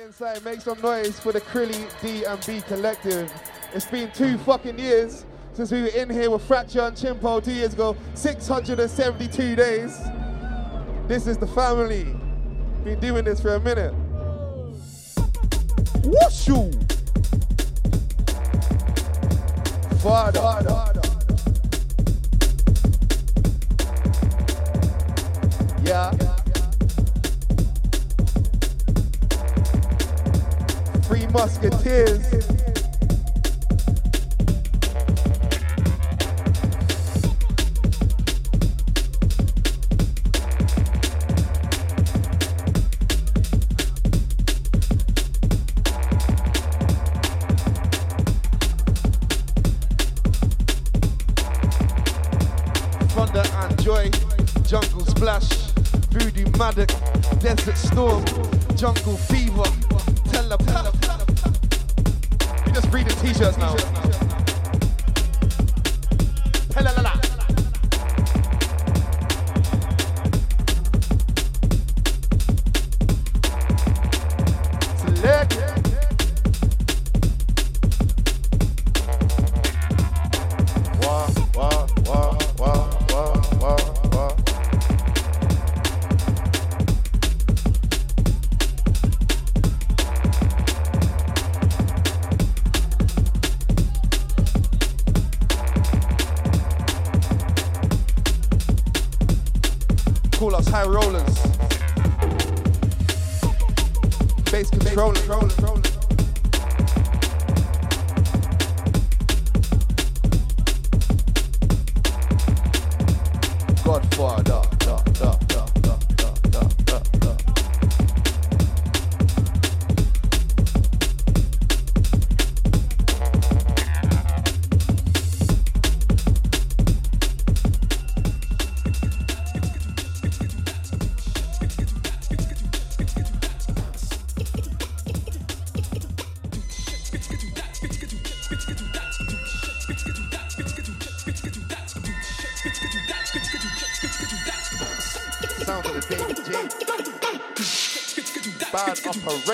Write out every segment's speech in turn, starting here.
inside, make some noise for the Crilli D and B collective. It's been two fucking years since we were in here with Fracture and Chimpo two years ago. 672 days. This is the family. Been doing this for a minute. Whooshu! Father. Father. Musketeers.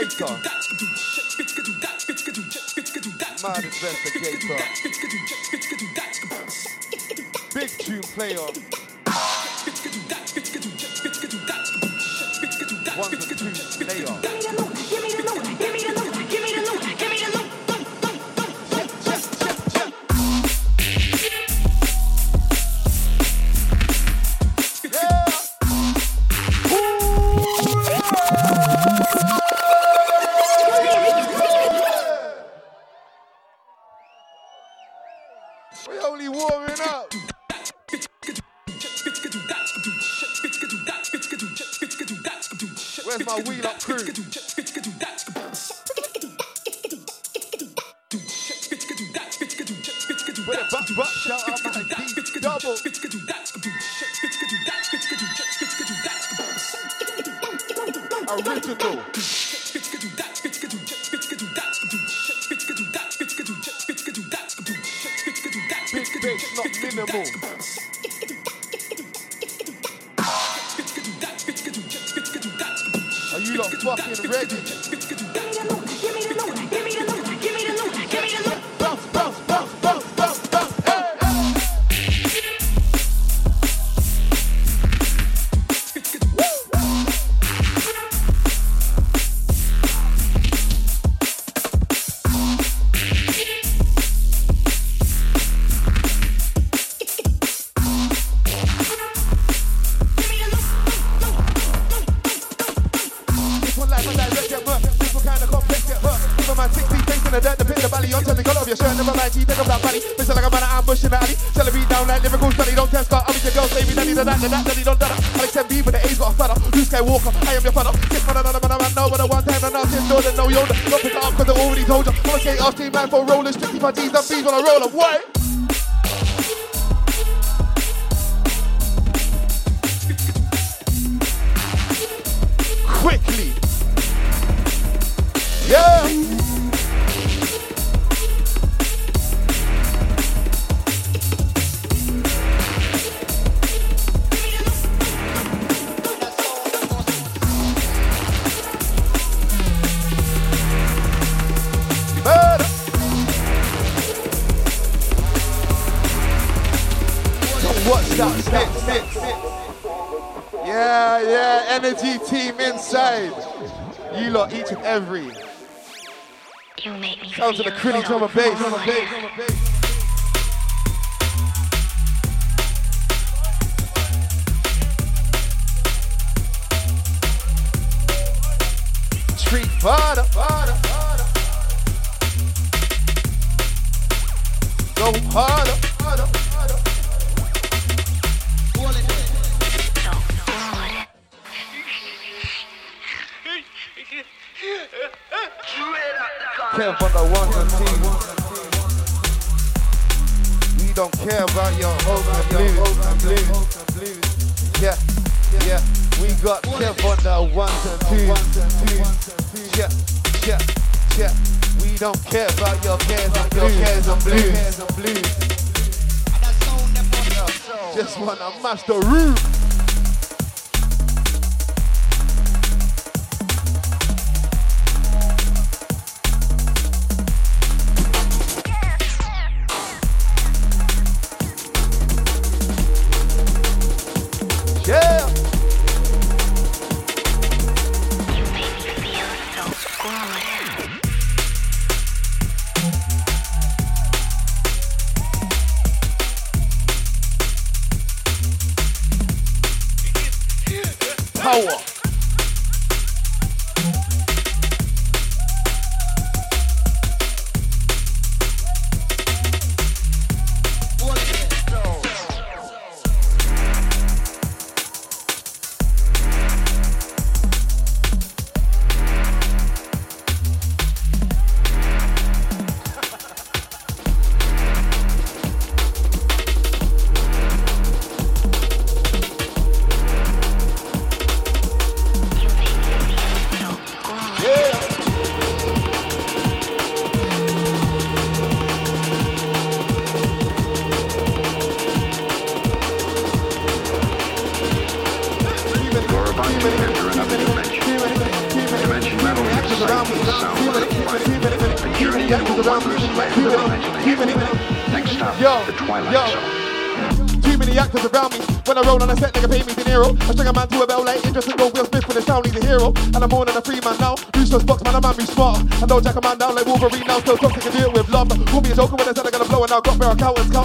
Operator. Mad investigator. Big tune player. Da that, da that, daddy, don't that. Alex MB, but the A's got a stutter. Luke Skywalker, I am your father. Kiss man, another man, man, no, but the one time, and now since door, no Yoda. Don't pick it up, cause I already told you. I'm a skate man for. Strictly for G's and B's when I roll up. Lot each and every. You make me Sounds of the Crilli drum and bass. Blues. Just wanna mash the roof.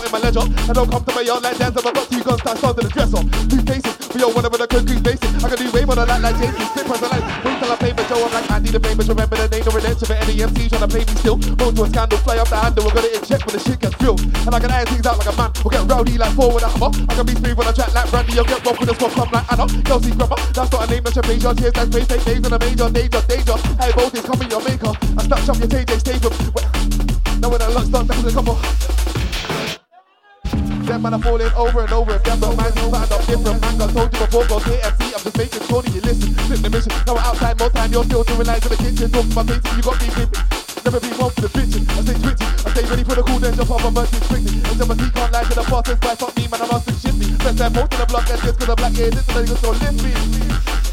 I don't come to my yard like dance, I've got two guns that start to the dresser. Two cases, we all whatever the concrete basic. I can do way more than that like Jason. Slip as I like, wait till I pay for Joe, I'm like Andy the famous. Remember the name, no redemption for any MC trying to play me still. Go to a scandal, fly off the handle, we're gonna inject when the shit gets real. And I can iron things out like a man, we'll get rowdy like four with a hammer. I can be smooth on a track like Brandy, you'll get rough with a swap come like Anna. Kelsey Grubber, that's not a name, that's your major. Tears, that's face, take names in a major, danger, danger. Hey, voltage, come in your maker. I snatch up your TJ Statham. Now when the luck starts, that's a couple. Them man are falling over and over again, but mine's starting up different. Man, I told you before, go KFC, I'm just making sure that you listen. Flip the mission. Now we're outside more time, you're still doing lines in the kitchen. Talking my face, you got me in. Never been one for the bitches. I stay twitchy, I stay ready for the cool, then jump off my mercy quickly. And of you can't lie to the boss, that's why fuck me, man, I must be shifty. Best time, most of the block, that's just cause I'm black, yeah, this is lift me.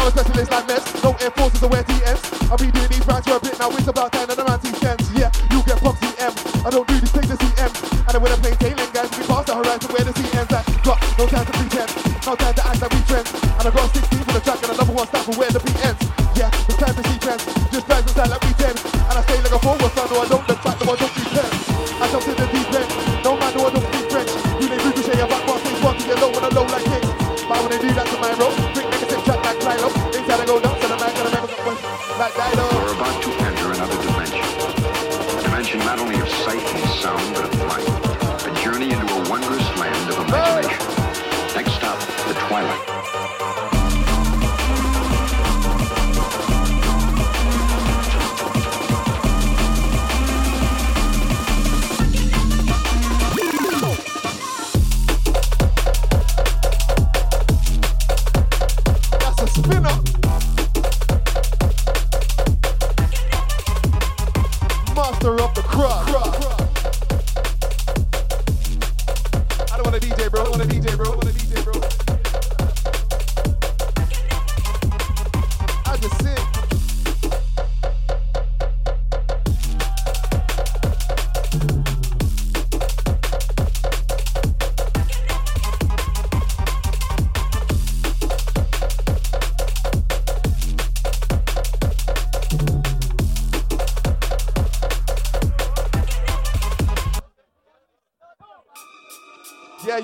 I'm a specialist like Ness, no air forces or wear TNs. I'll be doing these rhymes for a bit now, it's about time and around cents. Yeah, you get pop CM. I don't do this, take the CM. And then when I play tailing guys, we pass the horizon where the ends at. Got no time to pretend, no time to act like we friends. And I got 16 for the track and another one stop for where the beat ends. Yeah, it's time to see trends, just and sound like we 10. And I stay like a forward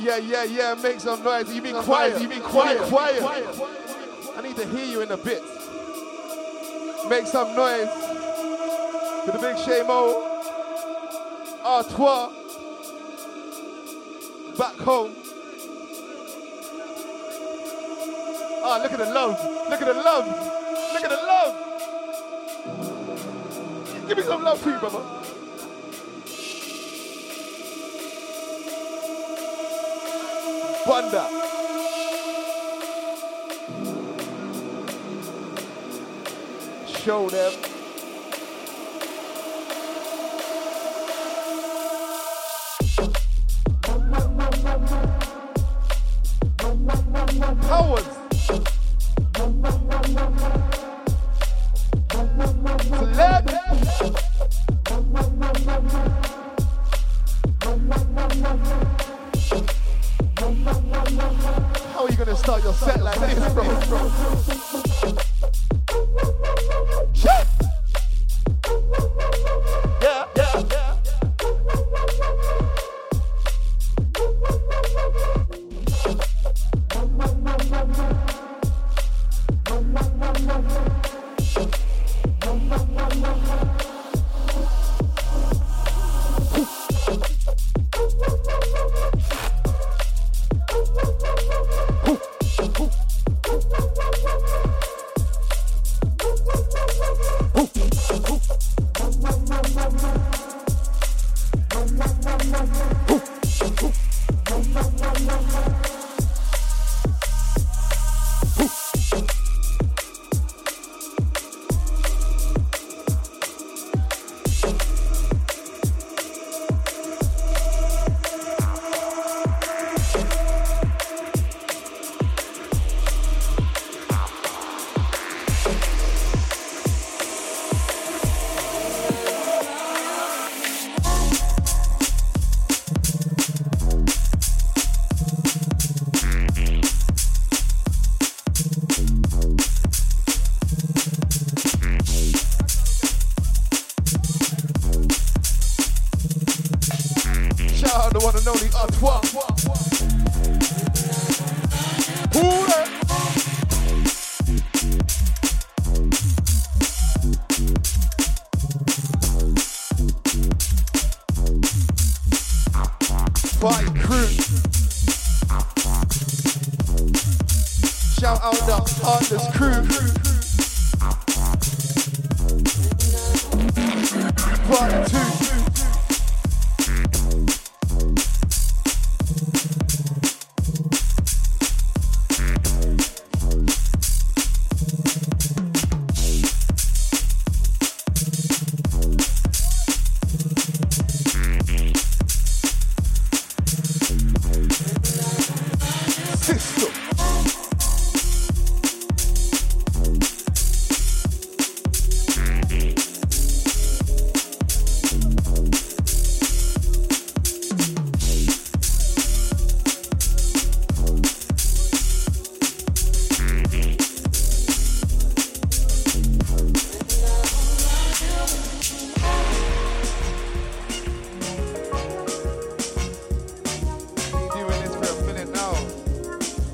yeah, yeah, yeah. Make some noise. You be quiet. You be quiet. Quiet. I need to hear you in a bit. Make some noise. To the big Shamo. Artois. Back home. Ah, look at the love. Look at the love. Look at the love. Give me some love too, brother. Wonder. Show them.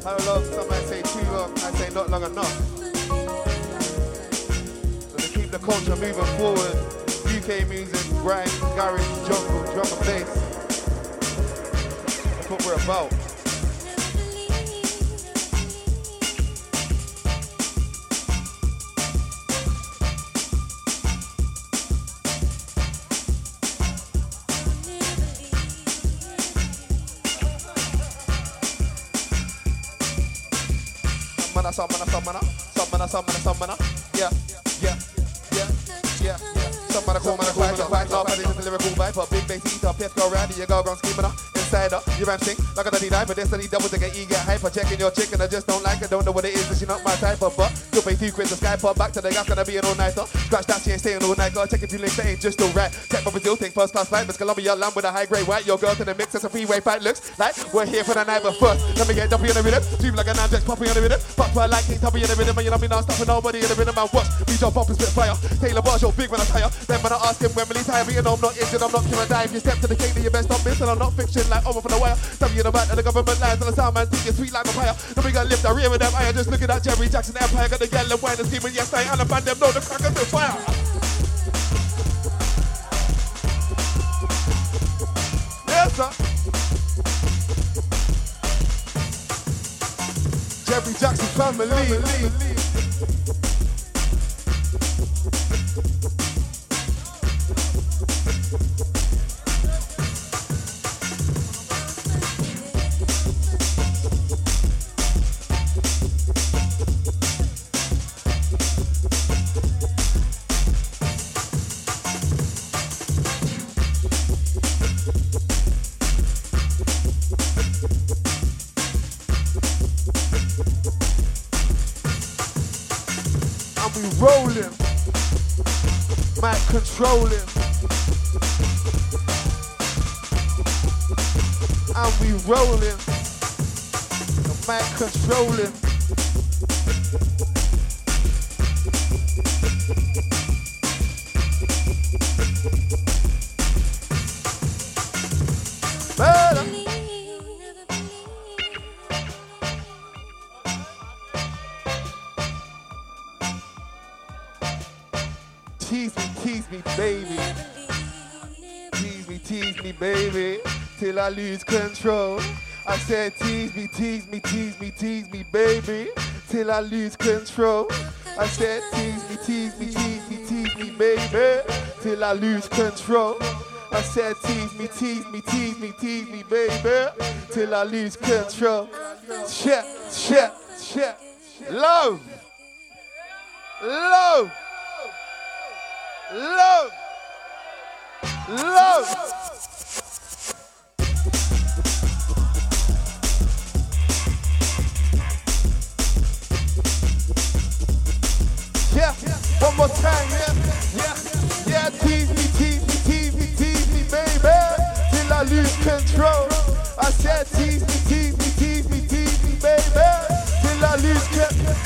How long? Some might say too long. I say not long enough. So to keep the culture moving forward, UK music, grime, garage, jungle, drum and bass. That's what we're about. Summona, summona. Yeah, yeah, yeah, yeah, yeah. Summona, cool, mana, cool, mana, quite laugh at it, the lyrical vibe. Big bass eater, pit go round, you go ground scheming up. Insider, you ram sing like a daddy diver. Destiny double to get you get hyper. Checking your chicken, I just don't like it. Don't know what it is, she not my type of. But you'll pay two quid to Skype up. Back to the gas, gonna be an all nighter. Scratch that, she ain't staying all night. Go check if you link, that ain't just a alright. Check my Brazil thing, first class flight. Miss Columbia land with a high grade white. Your girl to the mix, it's a freeway fight. Looks like we're here for the night, but first, let me get dumpy on the rhythm. Dream like an Andrex, popping on the rhythm. Pop her like King Tubby on the rhythm. And you know me not stopping nobody in the rhythm. I watch me jump up and spit fire. Taylor Marshall, big when I tire. Then when I ask him when will he tire, me and I'm not injured, I'm not gonna die. If you step to the king, then you best not miss. And I'm not fiction like over for the wire. Some in the back of the government lines and the sound man think sweet like a fire. Then we got lift the rear with them higher. Just looking at Jerry Jackson Empire. Got the yellow wine and steaming. Yes, I understand them. Know the crackers is fire. Yes, sir. Jerry Jackson family. Controlling. And we rolling. The mic controlling. I lose control. I said, tease me, tease me, tease me, tease me, baby, till I lose control. I said, tease me, tease me, tease me, tease me, baby, till I lose control. I said, tease me, tease me, tease me, tease me, baby, till I lose control. Check, check, check. Love. Love. Love. Love. One more time, yeah, yeah, yeah. Tease me, tease me, tease me, tease me, baby, till I lose control. I said tease me, tease me, tease me, tease me, baby, till I lose control.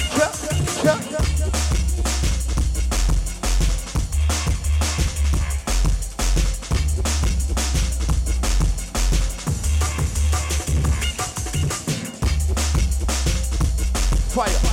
Fire.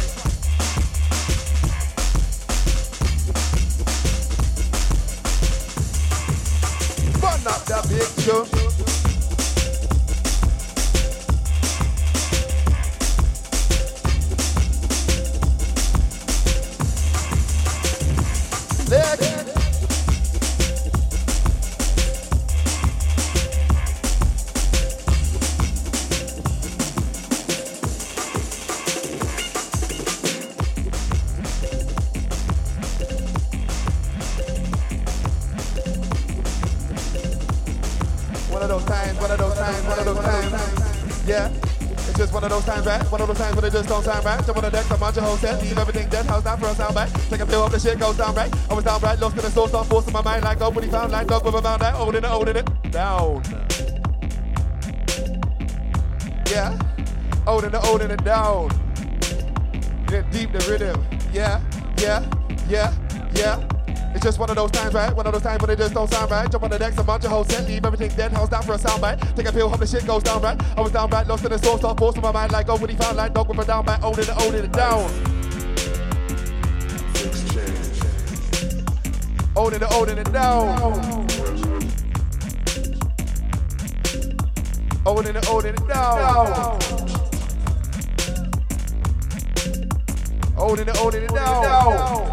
Just don't sound right. Jump on the deck, I'm on your set. Leave everything dead, house down for a sound bite. Take a pill up, the shit goes down right. I was down right, lost in the soul, start forcing my mind like nobody found like dog with a mound, like holding it, holding it down. Yeah, holding it, holding it down. Get deep the rhythm. Yeah, yeah, yeah. Just one of those times, right? One of those times when it just don't sound right. Jump on the decks, I'm on your whole set, leave everything dead, house down for a soundbite. Take a pill, hope the shit goes down right. I was down right, lost in the source, start forcing my mind like, oh, what he found like dog with a down back, owning it, owning it down. Owning it, owning it down. Owning it, owning it down. Owning it, owning it down.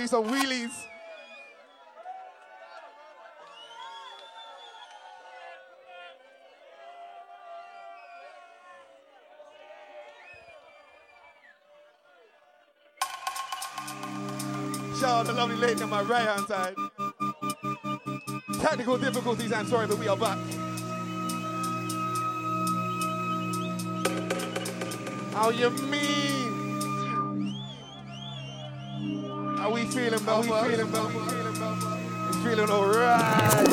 Do some wheelies. Shout out the lovely lady on my right hand side. Technical difficulties, I'm sorry, but we are back. How you mean? How we feeling, Belfast? How we feeling, Belfast? We feeling alright.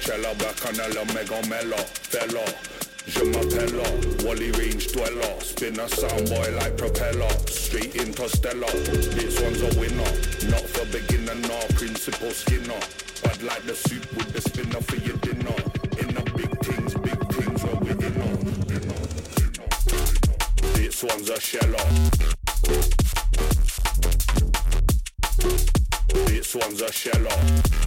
Coachella, Mella. Fella. Je m'appelle Whalley Range dweller. Spin a soundboy like propeller. Straight This one's a winner. Not for beginner, nor principal skinner. Like the soup with the spinner for your dinner. In the big things, big things we're in This one's a sheller. This one's a sheller.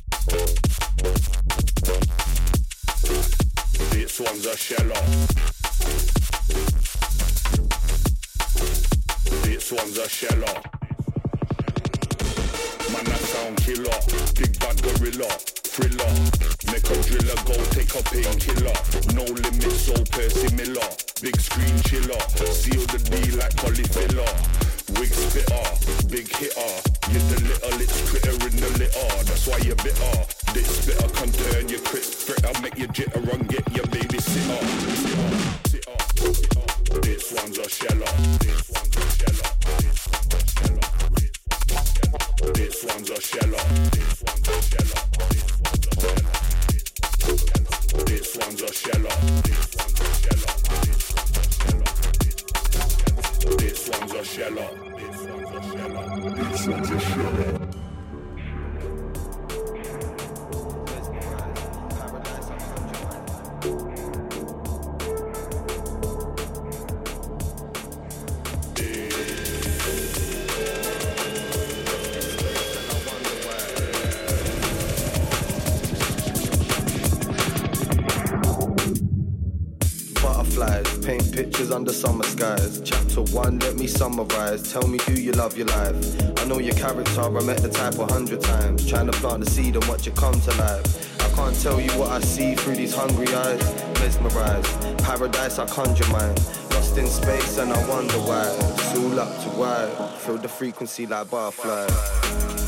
One's a sheller. This one's a sheller. Man, I sound killer. Big bad gorilla. Thriller. Make a driller go take a painkiller. No limits, so Percy Miller. Big screen chiller. Seal the D like cauliflower. Wig spitter, big hitter. You're the littlest critter in the litter. That's why you're bitter this. Better contain your crit threat. I'll make you jitter and get your baby sit up. Sit up, sit up, sit up. This one's a sheller. This one's a sheller. Met the type a hundred times. Trying to plant the seed and watch it come to life. I can't tell you what I see through these hungry eyes. Mesmerized, paradise I conjure mine. Lost in space and I wonder why. It's all up to why. Feel the frequency like butterflies.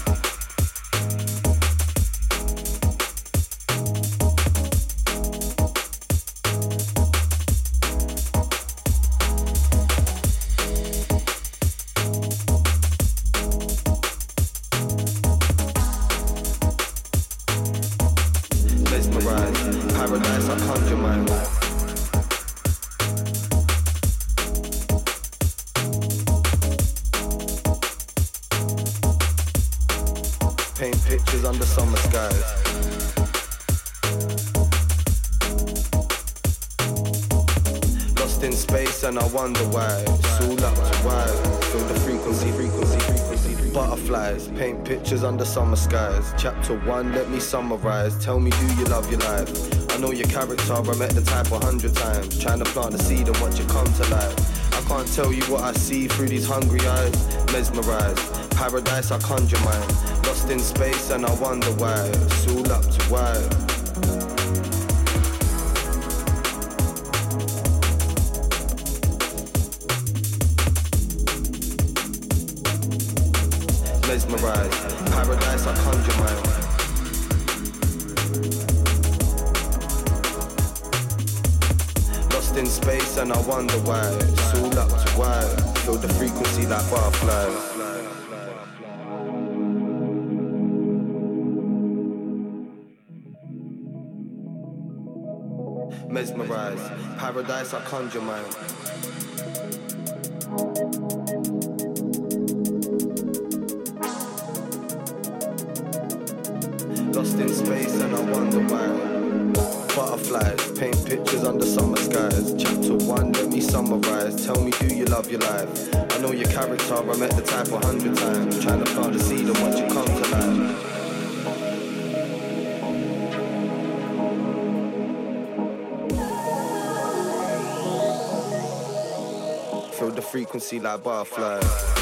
Why. It's all up to why. Feel the frequency, frequency, frequency. Butterflies, paint pictures under summer skies. Chapter one, let me summarize. Tell me, do you love your life? I know your character, I met the type a hundred times. Trying to plant a seed and watch it come to life. I can't tell you what I see through these hungry eyes. Mesmerized, paradise I conjure mine. Lost in space and I wonder why. It's all up to why. Wonder why. It's all up to why. Feel the frequency like butterflies. mesmerized. Paradise, I conjure mine. I know your character, I met the type a hundred times. Trying to plant the seed and watch it come to life. Feel the frequency like butterflies.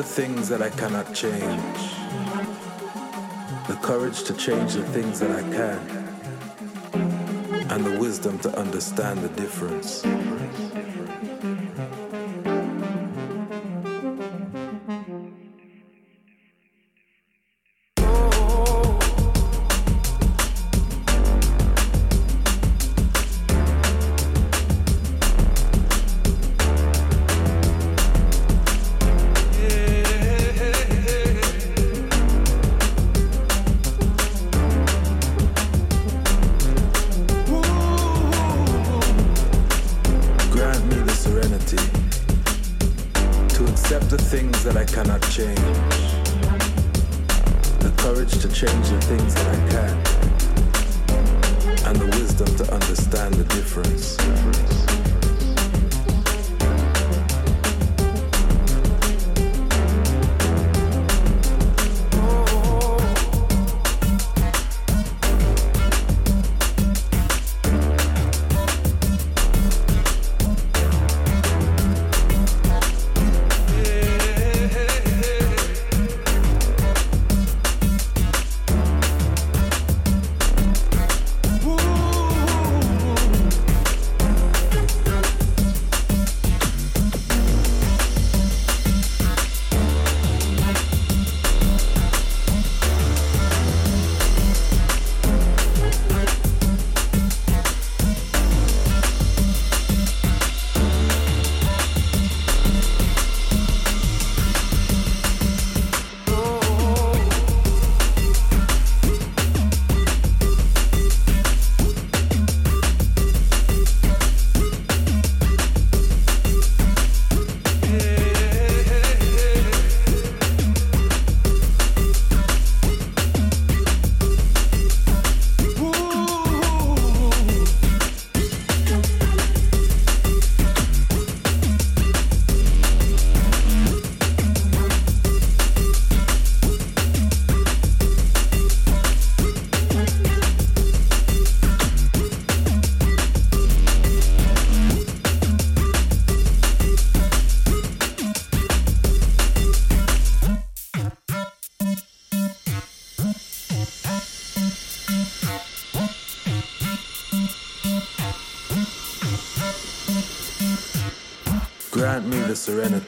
The things that I cannot change, the courage to change the things that I can, and the wisdom to understand the difference.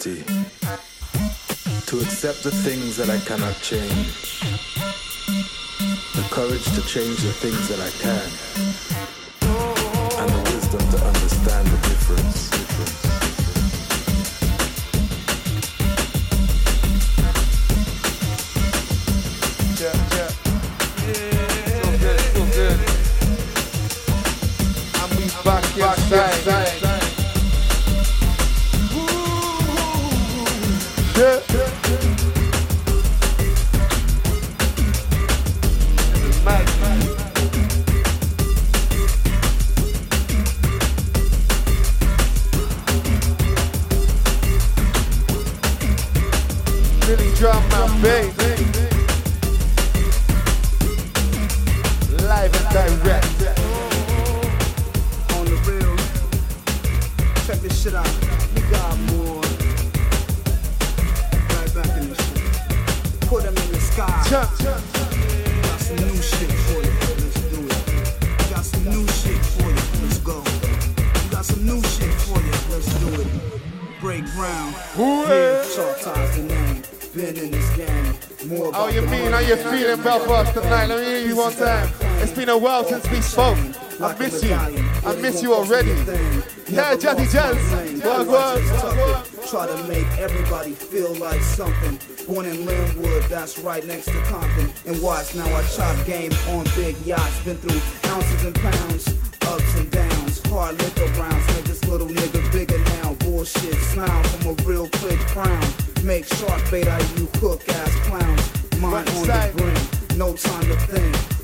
to accept the things that I cannot change, the courage to change the things that I can. It's been a while since we spoke. I miss you. I miss you already. Yeah, Jazzy Jazz. Well, well, Try to make everybody feel like something. Born in Lynwood, that's right next to Compton. And watch now I chop game on big yachts. Been through ounces and pounds, ups and downs. Hard liquor rounds. Make this little nigga bigger now. Bullshit smile from a real quick crown. Make shark bait out of you hook ass clowns. Mind on the brim. No time to think.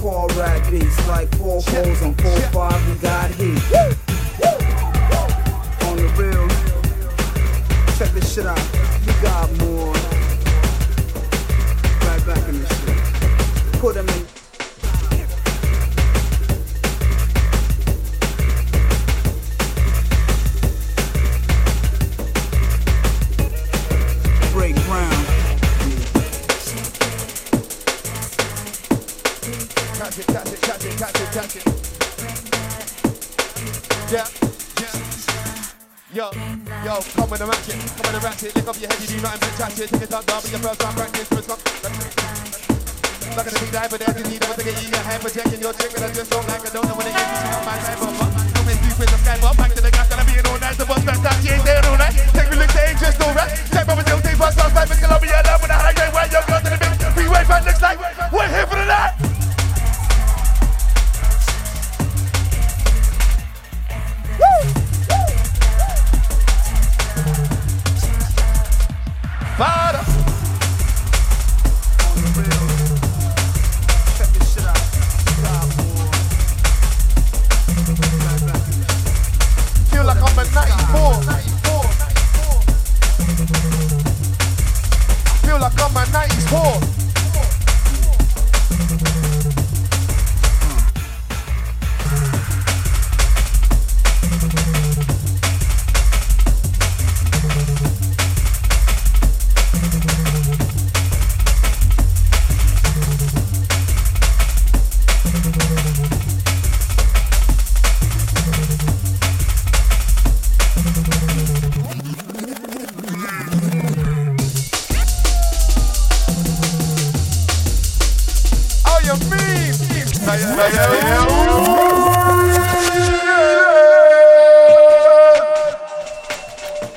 Call rag beats like four holes on four five. We got heat.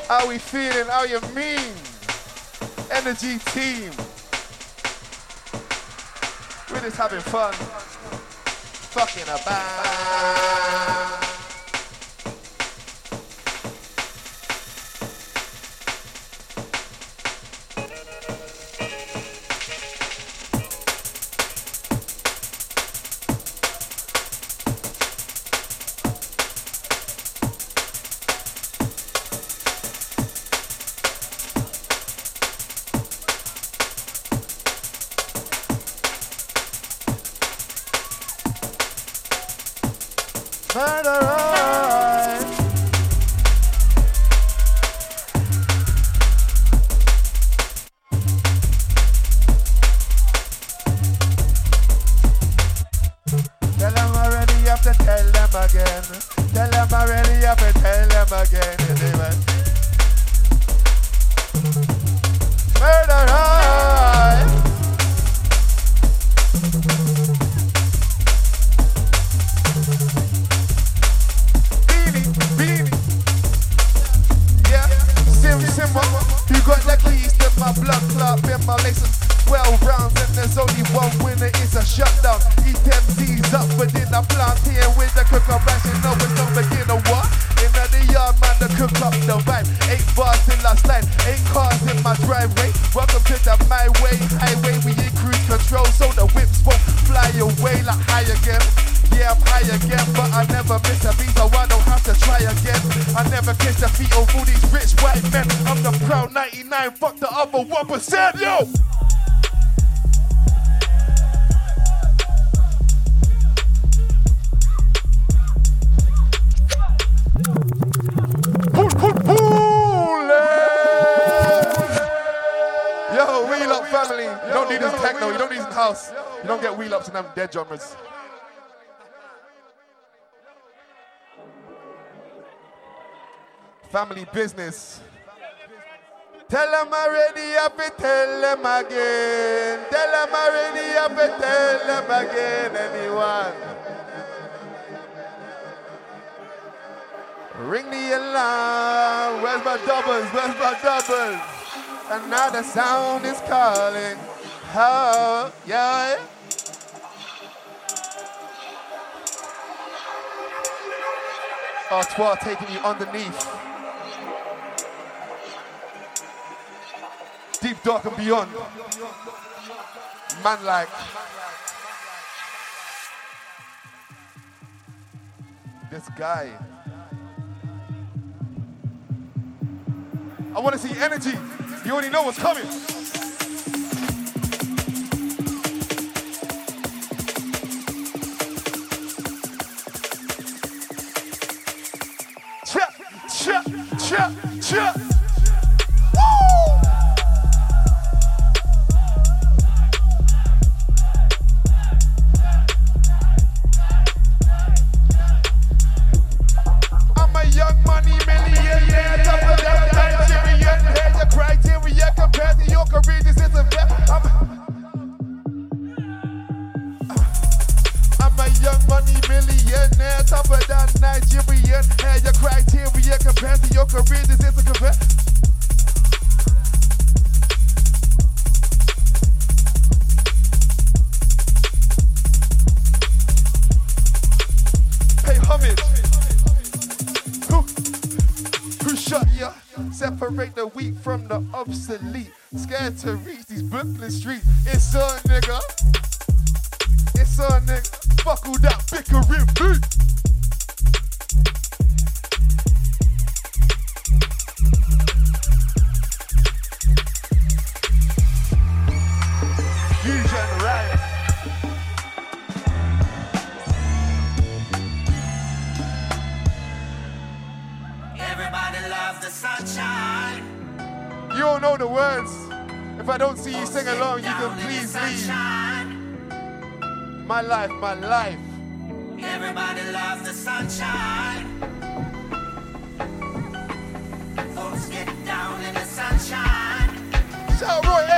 How we feeling? How you mean? Energy team. We're just having fun. Fucking about. nam dead drummers. Family business. Tell them already, I be tell them again. Tell them already, I be tell them again. Anyone? Ring the alarm. Where's my doubles? Where's my doubles? Another sound is calling. Oh, yeah. Artois taking you underneath. Deep, dark, and beyond. Man like. This guy. I want to see energy. You already know what's coming. Shut Separate the weak from the obsolete. Scared to reach these Brooklyn streets. It's on, nigga. It's on, nigga. Fuck all that bickering bitch. my life, my life. Everybody loves the sunshine. Folks get down in the sunshine. So, Roy,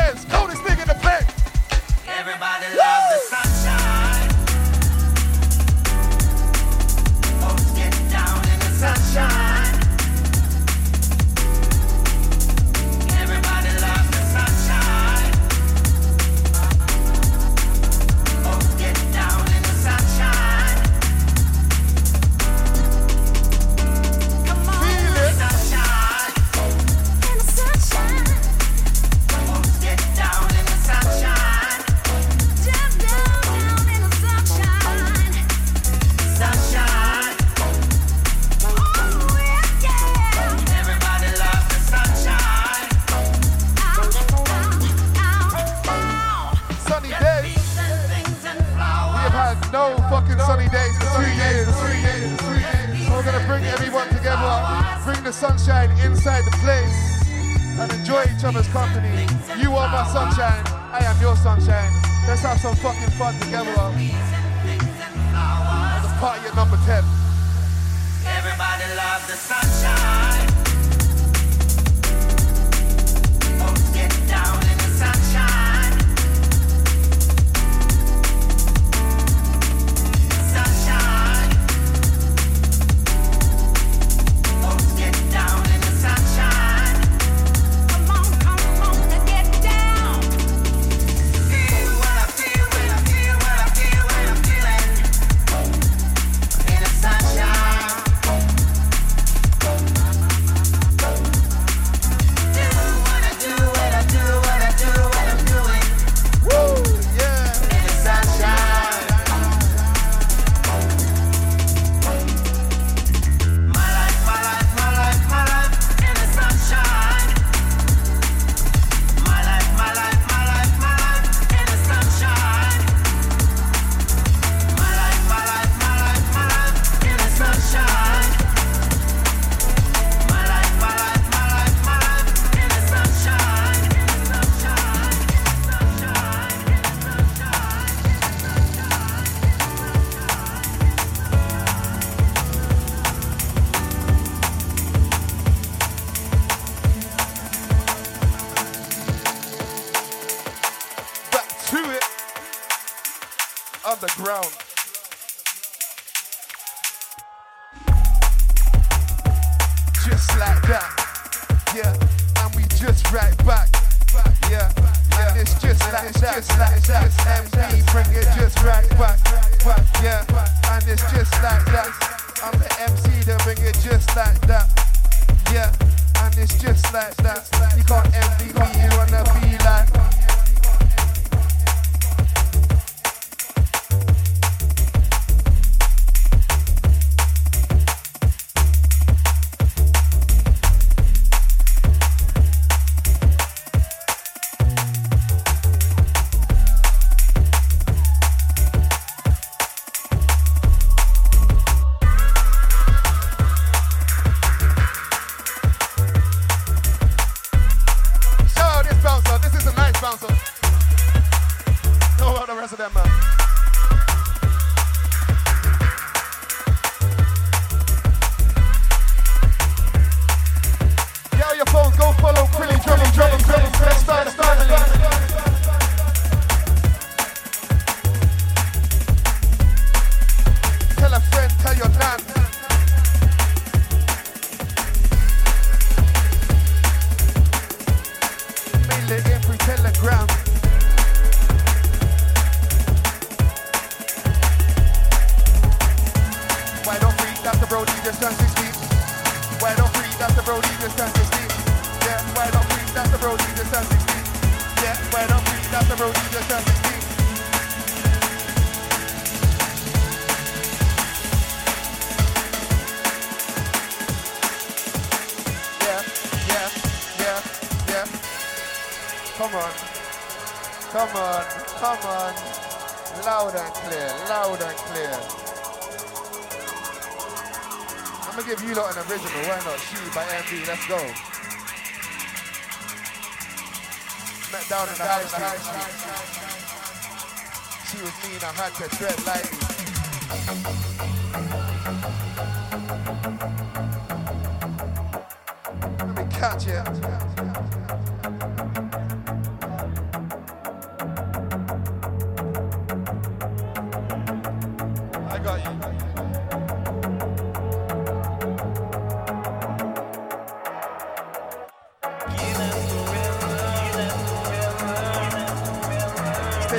go.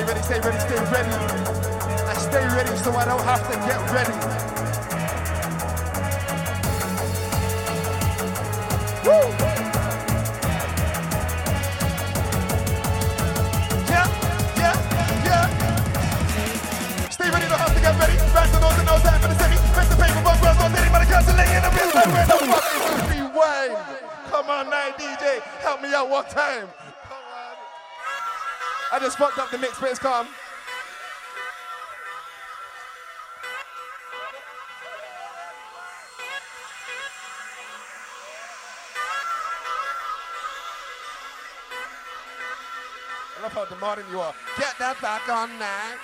ready, stay ready, stay ready. I stay ready so I don't have to get ready. Woo! Yeah, yeah, yeah. Stay ready, don't have to get ready. Back to those time for the semi. In the Come on night DJ, help me out, what time? I just fucked up the mix, but it's calm. I love how demanding you are. Get that back on now.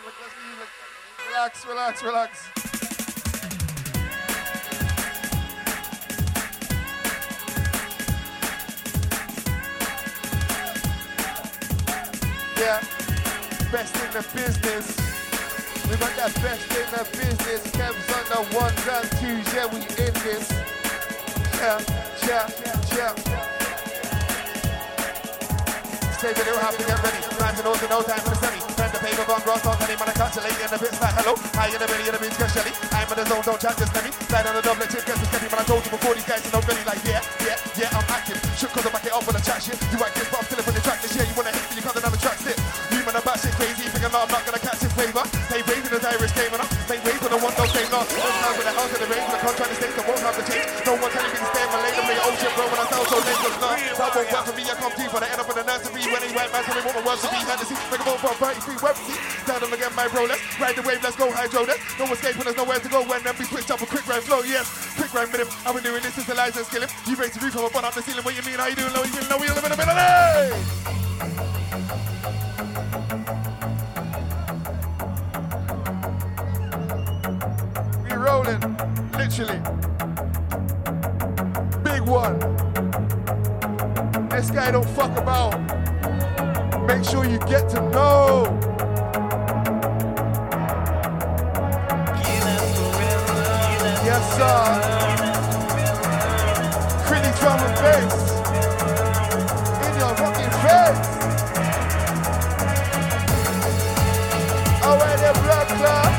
Relax, relax, relax. Yeah, best in the business. We got that best in the business. Kev's on the ones and twos. Yeah, we in this. Yeah, yeah, yeah. Save it, it'll to get ready. To know to no time for the semi. The paper on grass, on penny, man, I a lady in the bits like hello. Hi in the belly, in the beats, get shelly. I'm in the zone, don't chat, just let me. Slide on the double, chip, the steady, man, I told you before these guys are not ready. Like, yeah, yeah, yeah, I'm active. Shook cause I back it up when I chat shit. You act this, but I'm still on the track this year. You wanna hit me, you can't another track sit. You man, back shit crazy, thinking I'm not gonna catch this flavor. They raving as Irish game, and I make waves when I want no fame, no. No time with the house in the range, the contract the states, I won't have to change. Won't work me, I come deep, but I end up in the nursery when they went back, tell me what my words to be. See, make a vote for a 33 web see. Down them again, my bro, let's ride the wave, let's go hydro, let's no escape when there's nowhere to go when then we switch up a quick rhyme flow, yes. Quick rhyme rhythm, I've been doing this since and skilling. You raise the roof, I'm up on up the ceiling, what you mean, how you doing, low, you feeling low, we live in the middle! We rolling, literally. Big one. This guy don't fuck about. Make sure you get to know. Yes, sir. Pretty drum and bass. In your fucking face. Oh, where the blood clot.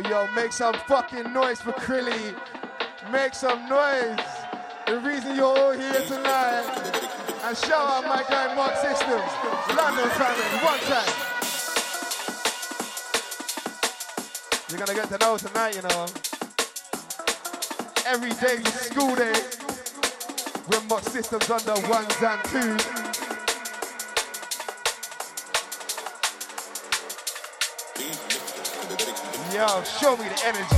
Yo, make some fucking noise for Crilli. Make some noise. The reason you're all here tonight. And shout out my guy Mark Systems. London family, one time. You're gonna get to know tonight, you know. Every day is school day. With Mark Systems under ones and twos. Yo, show me the energy.